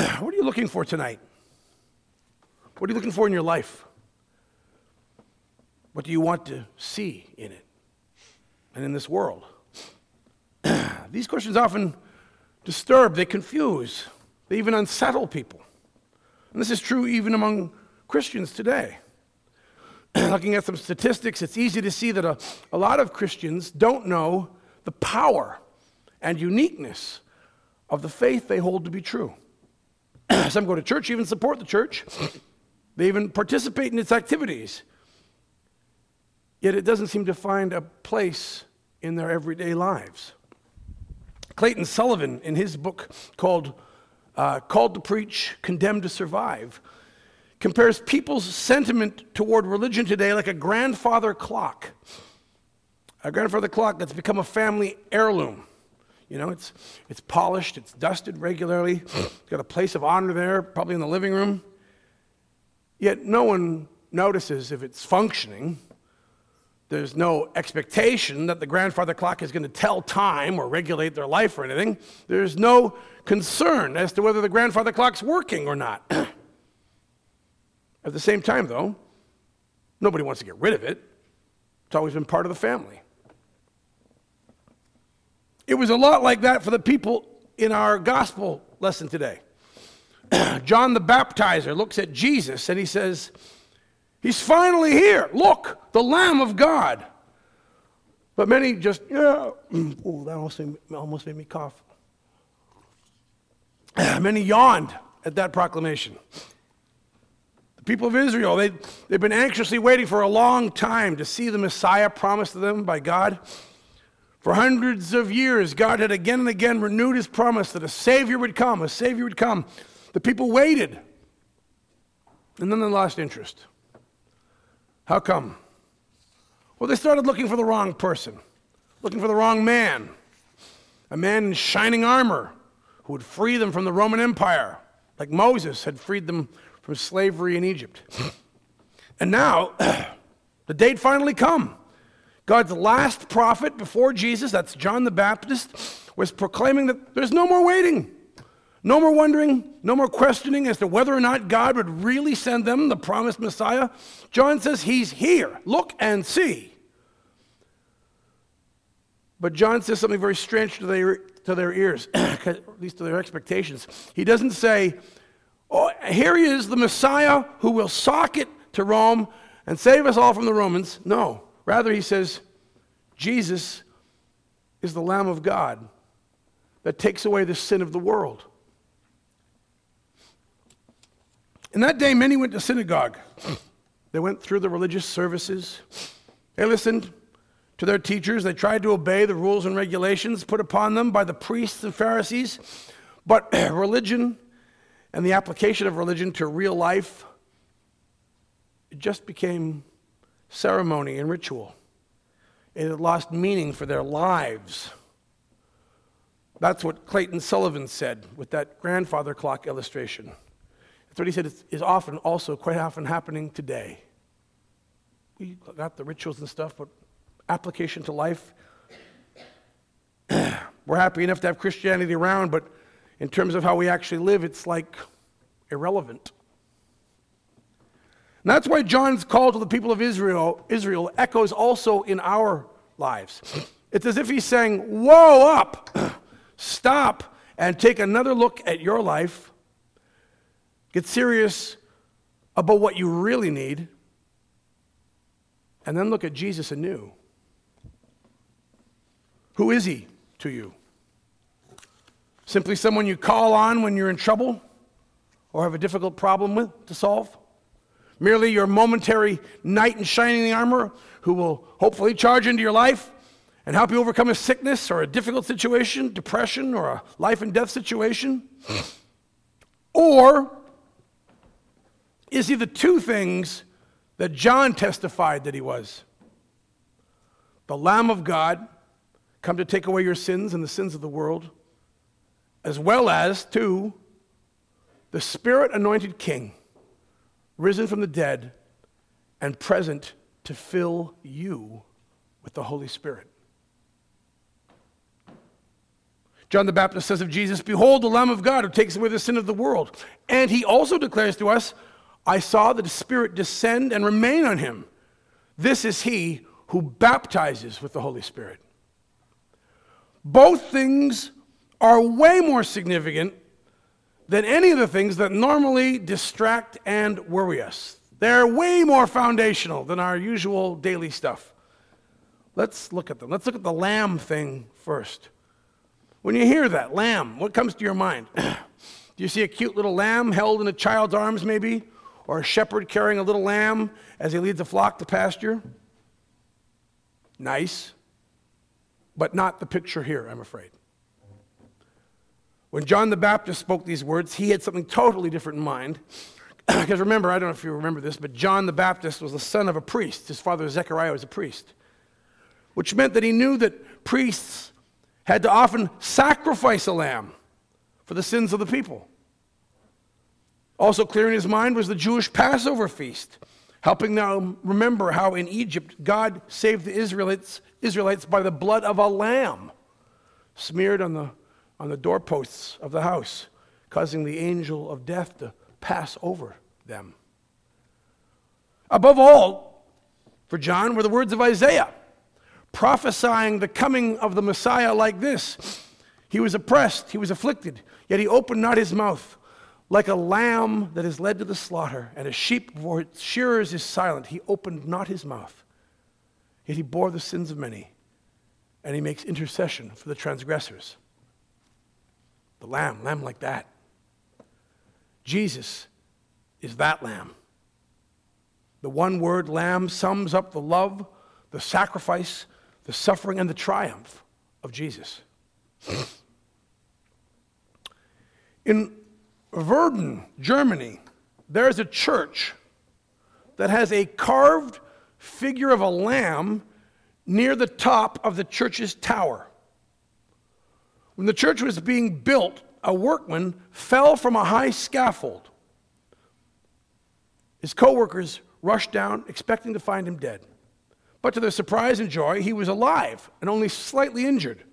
what are you looking for tonight? What are you looking for in your life? What do you want to see in it and in this world? These questions often disturb, they confuse, they even unsettle people. And this is true even among Christians today. Looking at some statistics, it's easy to see that a, a lot of Christians don't know the power and uniqueness of the faith they hold to be true. some go to church, even support the church, they even participate in its activities. Yet it doesn't seem to find a place in their everyday lives. Clayton Sullivan, in his book called uh, Called to Preach, Condemned to Survive, compares people's sentiment toward religion today like a grandfather clock. A grandfather clock that's become a family heirloom. You know, it's, it's polished, it's dusted regularly, it's got a place of honor there, probably in the living room. Yet no one notices if it's functioning there's no expectation that the grandfather clock is going to tell time or regulate their life or anything. There's no concern as to whether the grandfather clock's working or not. At the same time, though, nobody wants to get rid of it. It's always been part of the family. It was a lot like that for the people in our gospel lesson today. John the Baptizer looks at Jesus and he says, He's finally here. Look, the Lamb of God. But many just, yeah, oh, that almost made, me, almost made me cough. Many yawned at that proclamation. The people of Israel, they, they've been anxiously waiting for a long time to see the Messiah promised to them by God. For hundreds of years, God had again and again renewed his promise that a Savior would come, a Savior would come. The people waited, and then they lost interest. How come? Well, they started looking for the wrong person, looking for the wrong man, a man in shining armor who would free them from the Roman Empire, like Moses had freed them from slavery in Egypt. and now, the date finally come. God's last prophet before Jesus, that's John the Baptist, was proclaiming that there's no more waiting. No more wondering, no more questioning as to whether or not God would really send them the promised Messiah. John says he's here. Look and see. But John says something very strange to their, to their ears, at least to their expectations. He doesn't say, Oh, here he is, the Messiah who will sock it to Rome and save us all from the Romans. No. Rather, he says, Jesus is the Lamb of God that takes away the sin of the world. In that day, many went to synagogue. They went through the religious services. They listened to their teachers. They tried to obey the rules and regulations put upon them by the priests and Pharisees. But religion and the application of religion to real life, just became ceremony and ritual. It had lost meaning for their lives. That's what Clayton Sullivan said with that grandfather clock illustration. That's what he said is often, also quite often happening today. We got the rituals and stuff, but application to life. We're happy enough to have Christianity around, but in terms of how we actually live, it's like irrelevant. And that's why John's call to the people of Israel, Israel echoes also in our lives. It's as if he's saying, Whoa up, stop, and take another look at your life Get serious about what you really need, and then look at Jesus anew. Who is he to you? Simply someone you call on when you're in trouble or have a difficult problem with to solve? Merely your momentary knight in shining armor who will hopefully charge into your life and help you overcome a sickness or a difficult situation, depression, or a life and death situation? or is he the two things that John testified that he was? The Lamb of God, come to take away your sins and the sins of the world, as well as, two, the Spirit anointed King, risen from the dead and present to fill you with the Holy Spirit. John the Baptist says of Jesus, Behold the Lamb of God who takes away the sin of the world. And he also declares to us, I saw the Spirit descend and remain on him. This is he who baptizes with the Holy Spirit. Both things are way more significant than any of the things that normally distract and worry us. They're way more foundational than our usual daily stuff. Let's look at them. Let's look at the lamb thing first. When you hear that, lamb, what comes to your mind? Do you see a cute little lamb held in a child's arms, maybe? Or a shepherd carrying a little lamb as he leads a flock to pasture? Nice, but not the picture here, I'm afraid. When John the Baptist spoke these words, he had something totally different in mind. because remember, I don't know if you remember this, but John the Baptist was the son of a priest. His father Zechariah was a priest, which meant that he knew that priests had to often sacrifice a lamb for the sins of the people. Also, clear in his mind was the Jewish Passover feast, helping them remember how in Egypt God saved the Israelites, Israelites by the blood of a lamb smeared on the on the doorposts of the house, causing the angel of death to pass over them. Above all, for John were the words of Isaiah, prophesying the coming of the Messiah like this He was oppressed, he was afflicted, yet he opened not his mouth. Like a lamb that is led to the slaughter, and a sheep before its shearers is silent, he opened not his mouth. Yet he bore the sins of many, and he makes intercession for the transgressors the lamb, lamb like that. Jesus is that lamb. The one word lamb sums up the love, the sacrifice, the suffering, and the triumph of Jesus. In Verden, Germany, there's a church that has a carved figure of a lamb near the top of the church's tower. When the church was being built, a workman fell from a high scaffold. His co workers rushed down, expecting to find him dead. But to their surprise and joy, he was alive and only slightly injured.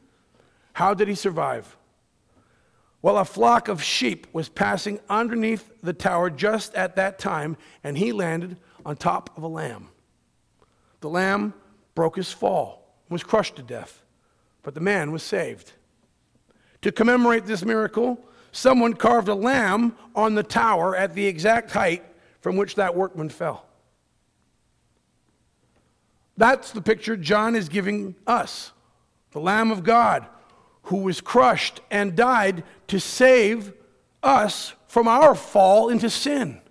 How did he survive? Well, a flock of sheep was passing underneath the tower just at that time, and he landed on top of a lamb. The lamb broke his fall, was crushed to death, but the man was saved. To commemorate this miracle, someone carved a lamb on the tower at the exact height from which that workman fell. That's the picture John is giving us the Lamb of God who was crushed and died to save us from our fall into sin.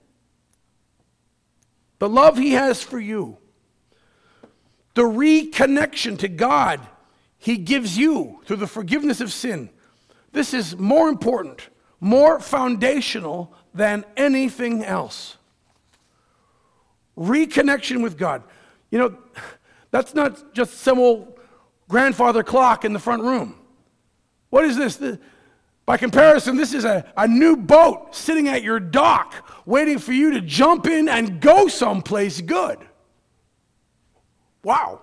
The love he has for you, the reconnection to God he gives you through the forgiveness of sin this is more important, more foundational than anything else. Reconnection with God. You know, that's not just some old grandfather clock in the front room. What is this? By comparison, this is a, a new boat sitting at your dock waiting for you to jump in and go someplace good. Wow.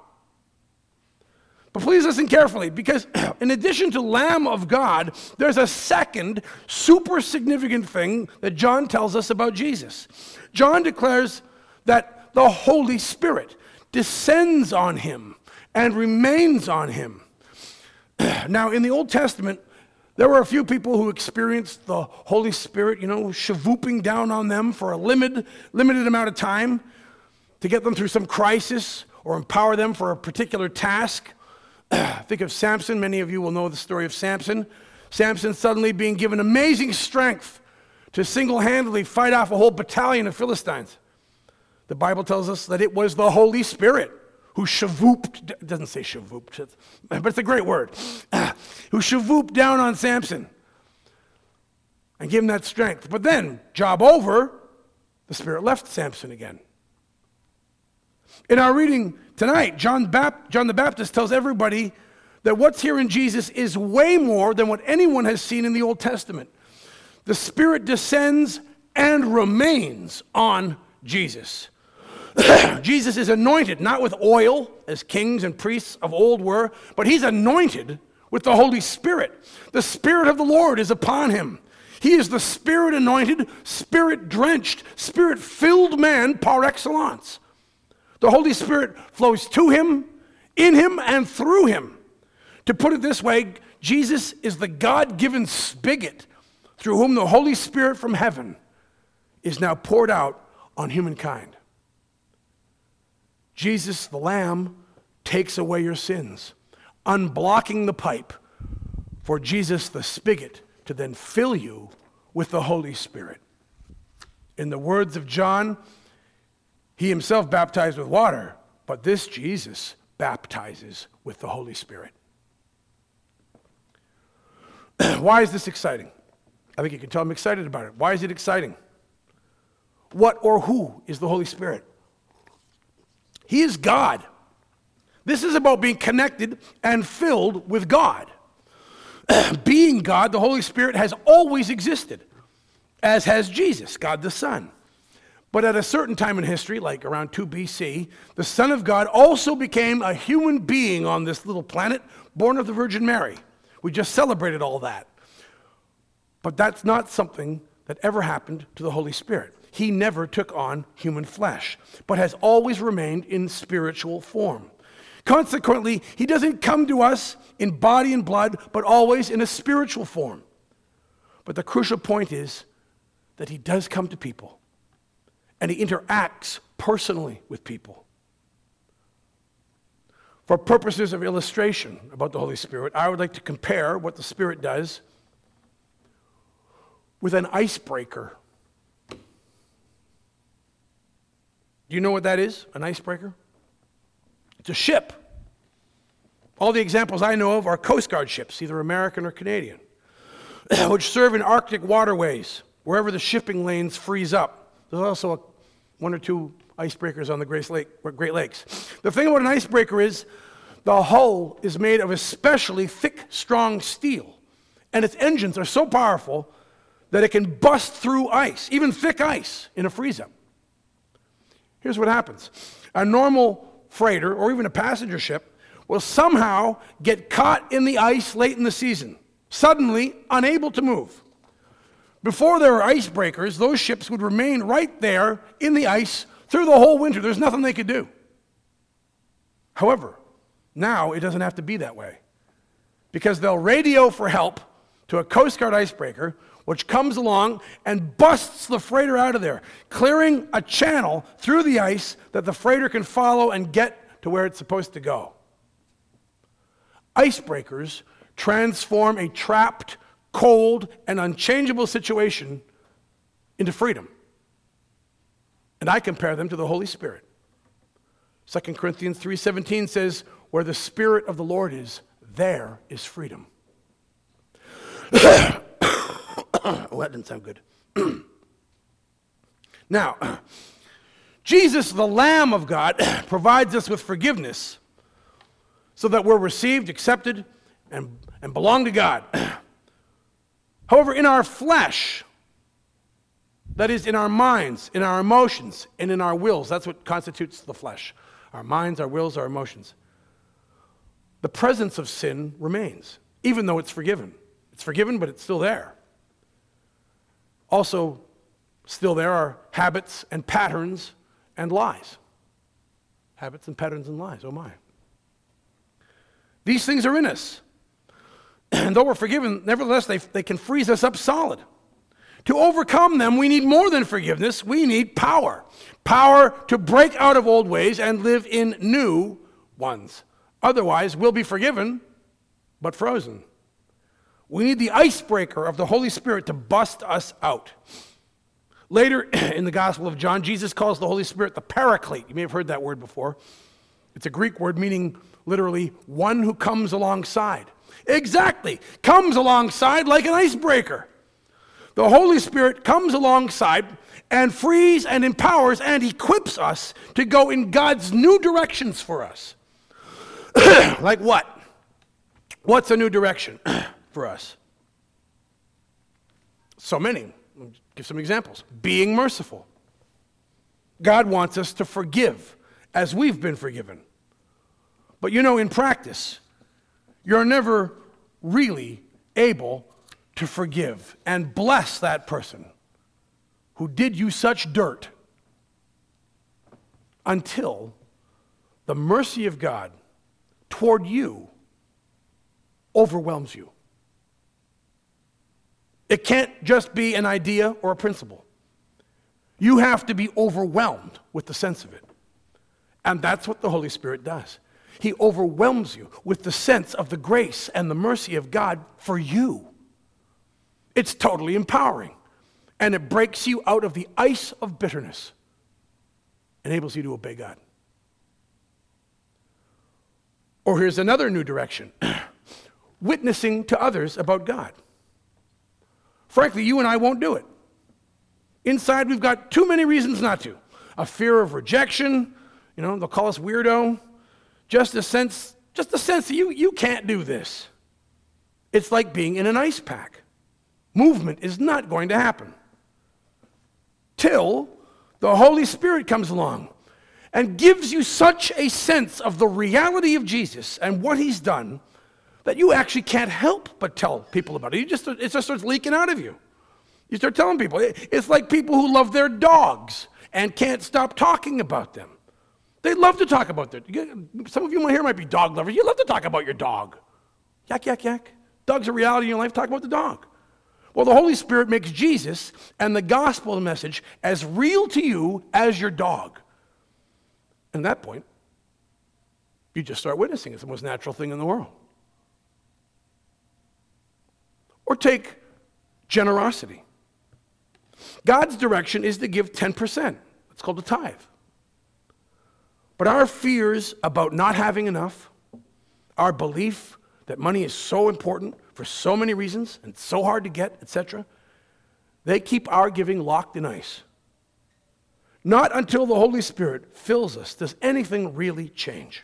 But please listen carefully because, in addition to Lamb of God, there's a second super significant thing that John tells us about Jesus. John declares that the Holy Spirit descends on him and remains on him. now, in the Old Testament, there were a few people who experienced the Holy Spirit, you know, shavooping down on them for a limited, limited amount of time to get them through some crisis or empower them for a particular task. Think of Samson. Many of you will know the story of Samson. Samson suddenly being given amazing strength to single handedly fight off a whole battalion of Philistines. The Bible tells us that it was the Holy Spirit who shavooped, it doesn't say shavooped, but it's a great word, who shavooped down on Samson and gave him that strength. But then, job over, the Spirit left Samson again. In our reading tonight, John, Bap- John the Baptist tells everybody that what's here in Jesus is way more than what anyone has seen in the Old Testament. The Spirit descends and remains on Jesus. Jesus is anointed, not with oil, as kings and priests of old were, but he's anointed with the Holy Spirit. The Spirit of the Lord is upon him. He is the Spirit anointed, Spirit drenched, Spirit filled man par excellence. The Holy Spirit flows to him, in him, and through him. To put it this way, Jesus is the God given spigot through whom the Holy Spirit from heaven is now poured out on humankind. Jesus, the Lamb, takes away your sins, unblocking the pipe for Jesus, the spigot, to then fill you with the Holy Spirit. In the words of John, he himself baptized with water, but this Jesus baptizes with the Holy Spirit. Why is this exciting? I think you can tell I'm excited about it. Why is it exciting? What or who is the Holy Spirit? He is God. This is about being connected and filled with God. being God, the Holy Spirit has always existed, as has Jesus, God the Son. But at a certain time in history, like around 2 BC, the Son of God also became a human being on this little planet, born of the Virgin Mary. We just celebrated all that. But that's not something that ever happened to the Holy Spirit. He never took on human flesh, but has always remained in spiritual form. Consequently, he doesn't come to us in body and blood, but always in a spiritual form. But the crucial point is that he does come to people and he interacts personally with people. For purposes of illustration about the Holy Spirit, I would like to compare what the Spirit does with an icebreaker. Do you know what that is? An icebreaker? It's a ship. All the examples I know of are Coast Guard ships, either American or Canadian, which serve in Arctic waterways, wherever the shipping lanes freeze up. There's also a one or two icebreakers on the Great, Lake, Great Lakes. The thing about an icebreaker is the hull is made of especially thick, strong steel, and its engines are so powerful that it can bust through ice, even thick ice, in a freeze up. Here's what happens a normal freighter or even a passenger ship will somehow get caught in the ice late in the season, suddenly unable to move. Before there were icebreakers, those ships would remain right there in the ice through the whole winter. There's nothing they could do. However, now it doesn't have to be that way because they'll radio for help to a Coast Guard icebreaker, which comes along and busts the freighter out of there, clearing a channel through the ice that the freighter can follow and get to where it's supposed to go. Icebreakers transform a trapped cold, and unchangeable situation into freedom. And I compare them to the Holy Spirit. 2 Corinthians 3:17 says, "Where the spirit of the Lord is, there is freedom." oh, that didn't sound good. now, Jesus, the Lamb of God, provides us with forgiveness so that we're received, accepted, and, and belong to God. However, in our flesh, that is, in our minds, in our emotions, and in our wills, that's what constitutes the flesh our minds, our wills, our emotions. The presence of sin remains, even though it's forgiven. It's forgiven, but it's still there. Also, still there are habits and patterns and lies. Habits and patterns and lies, oh my. These things are in us. And though we're forgiven, nevertheless, they, they can freeze us up solid. To overcome them, we need more than forgiveness. We need power. Power to break out of old ways and live in new ones. Otherwise, we'll be forgiven, but frozen. We need the icebreaker of the Holy Spirit to bust us out. Later in the Gospel of John, Jesus calls the Holy Spirit the Paraclete. You may have heard that word before. It's a Greek word meaning literally one who comes alongside. Exactly. Comes alongside like an icebreaker. The Holy Spirit comes alongside and frees and empowers and equips us to go in God's new directions for us. like what? What's a new direction for us? So many. Give some examples. Being merciful. God wants us to forgive as we've been forgiven. But you know, in practice, you're never really able to forgive and bless that person who did you such dirt until the mercy of God toward you overwhelms you. It can't just be an idea or a principle. You have to be overwhelmed with the sense of it. And that's what the Holy Spirit does. He overwhelms you with the sense of the grace and the mercy of God for you. It's totally empowering. And it breaks you out of the ice of bitterness, enables you to obey God. Or here's another new direction witnessing to others about God. Frankly, you and I won't do it. Inside, we've got too many reasons not to a fear of rejection, you know, they'll call us weirdo, just a sense, just a sense that you, you can't do this. It's like being in an ice pack. Movement is not going to happen till the Holy Spirit comes along and gives you such a sense of the reality of Jesus and what he's done that you actually can't help but tell people about it. You just, it just starts leaking out of you. You start telling people. It's like people who love their dogs and can't stop talking about them. They love to talk about their. Some of you here might be dog lovers. You love to talk about your dog. Yak, yak, yak. Dog's a reality in your life. Talk about the dog. Well, the Holy Spirit makes Jesus and the gospel message as real to you as your dog. And at that point, you just start witnessing. It's the most natural thing in the world. Or take generosity. God's direction is to give 10%. It's called a tithe. But our fears about not having enough, our belief that money is so important for so many reasons and so hard to get, etc., they keep our giving locked in ice. Not until the Holy Spirit fills us does anything really change.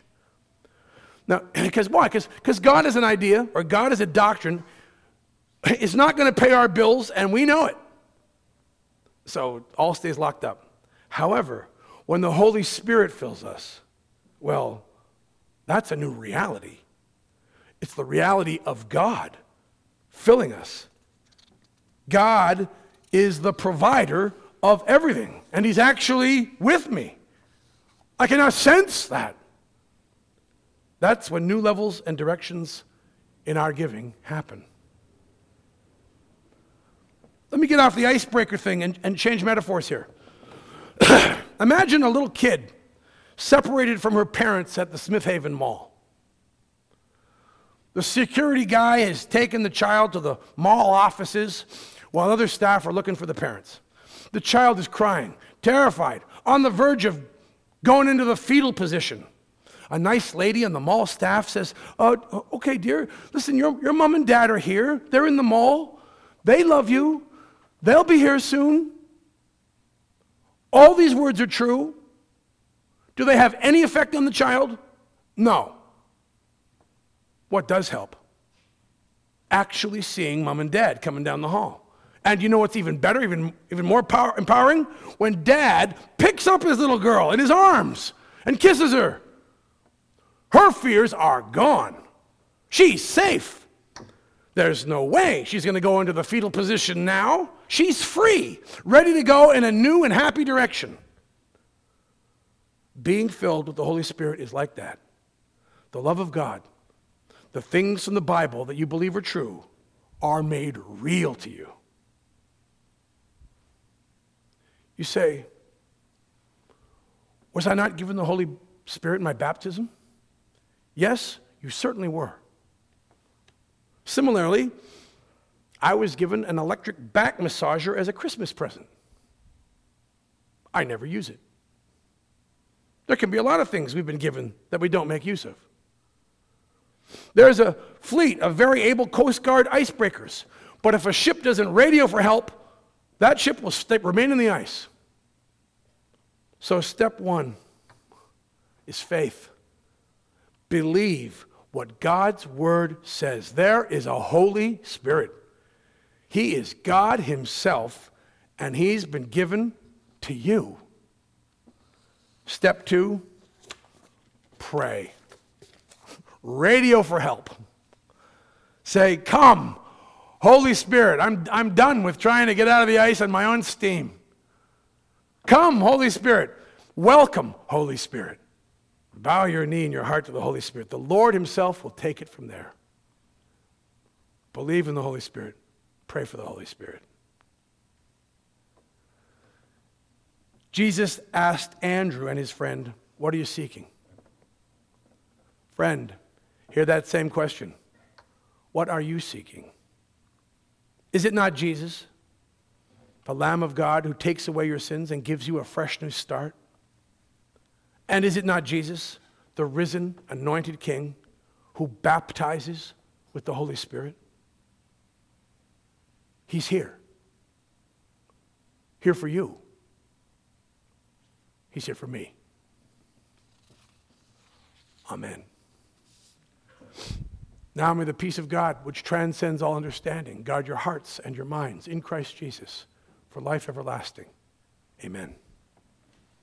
Now, because why? Because God is an idea or God is a doctrine. It's not going to pay our bills, and we know it. So all stays locked up. However, when the Holy Spirit fills us, well, that's a new reality. It's the reality of God filling us. God is the provider of everything, and He's actually with me. I cannot sense that. That's when new levels and directions in our giving happen. Let me get off the icebreaker thing and, and change metaphors here. Imagine a little kid separated from her parents at the Smith Haven Mall. The security guy has taken the child to the mall offices while other staff are looking for the parents. The child is crying, terrified, on the verge of going into the fetal position. A nice lady on the mall staff says, uh, Okay, dear, listen, your, your mom and dad are here. They're in the mall. They love you. They'll be here soon. All these words are true. Do they have any effect on the child? No. What does help? Actually seeing mom and dad coming down the hall. And you know what's even better, even, even more power, empowering? When dad picks up his little girl in his arms and kisses her. Her fears are gone. She's safe. There's no way she's going to go into the fetal position now. She's free, ready to go in a new and happy direction. Being filled with the Holy Spirit is like that. The love of God the things from the Bible that you believe are true are made real to you. You say, Was I not given the Holy Spirit in my baptism? Yes, you certainly were. Similarly, I was given an electric back massager as a Christmas present. I never use it. There can be a lot of things we've been given that we don't make use of. There's a fleet of very able Coast Guard icebreakers. But if a ship doesn't radio for help, that ship will stay, remain in the ice. So, step one is faith. Believe what God's word says. There is a Holy Spirit. He is God Himself, and He's been given to you. Step two, pray radio for help. Say, Come, Holy Spirit. I'm, I'm done with trying to get out of the ice on my own steam. Come, Holy Spirit. Welcome, Holy Spirit. Bow your knee and your heart to the Holy Spirit. The Lord Himself will take it from there. Believe in the Holy Spirit. Pray for the Holy Spirit. Jesus asked Andrew and his friend, What are you seeking? Friend, hear that same question. What are you seeking? Is it not Jesus, the Lamb of God who takes away your sins and gives you a fresh new start? And is it not Jesus, the risen, anointed King who baptizes with the Holy Spirit? He's here. Here for you. He's here for me. Amen. Now may the peace of God, which transcends all understanding, guard your hearts and your minds in Christ Jesus for life everlasting. Amen.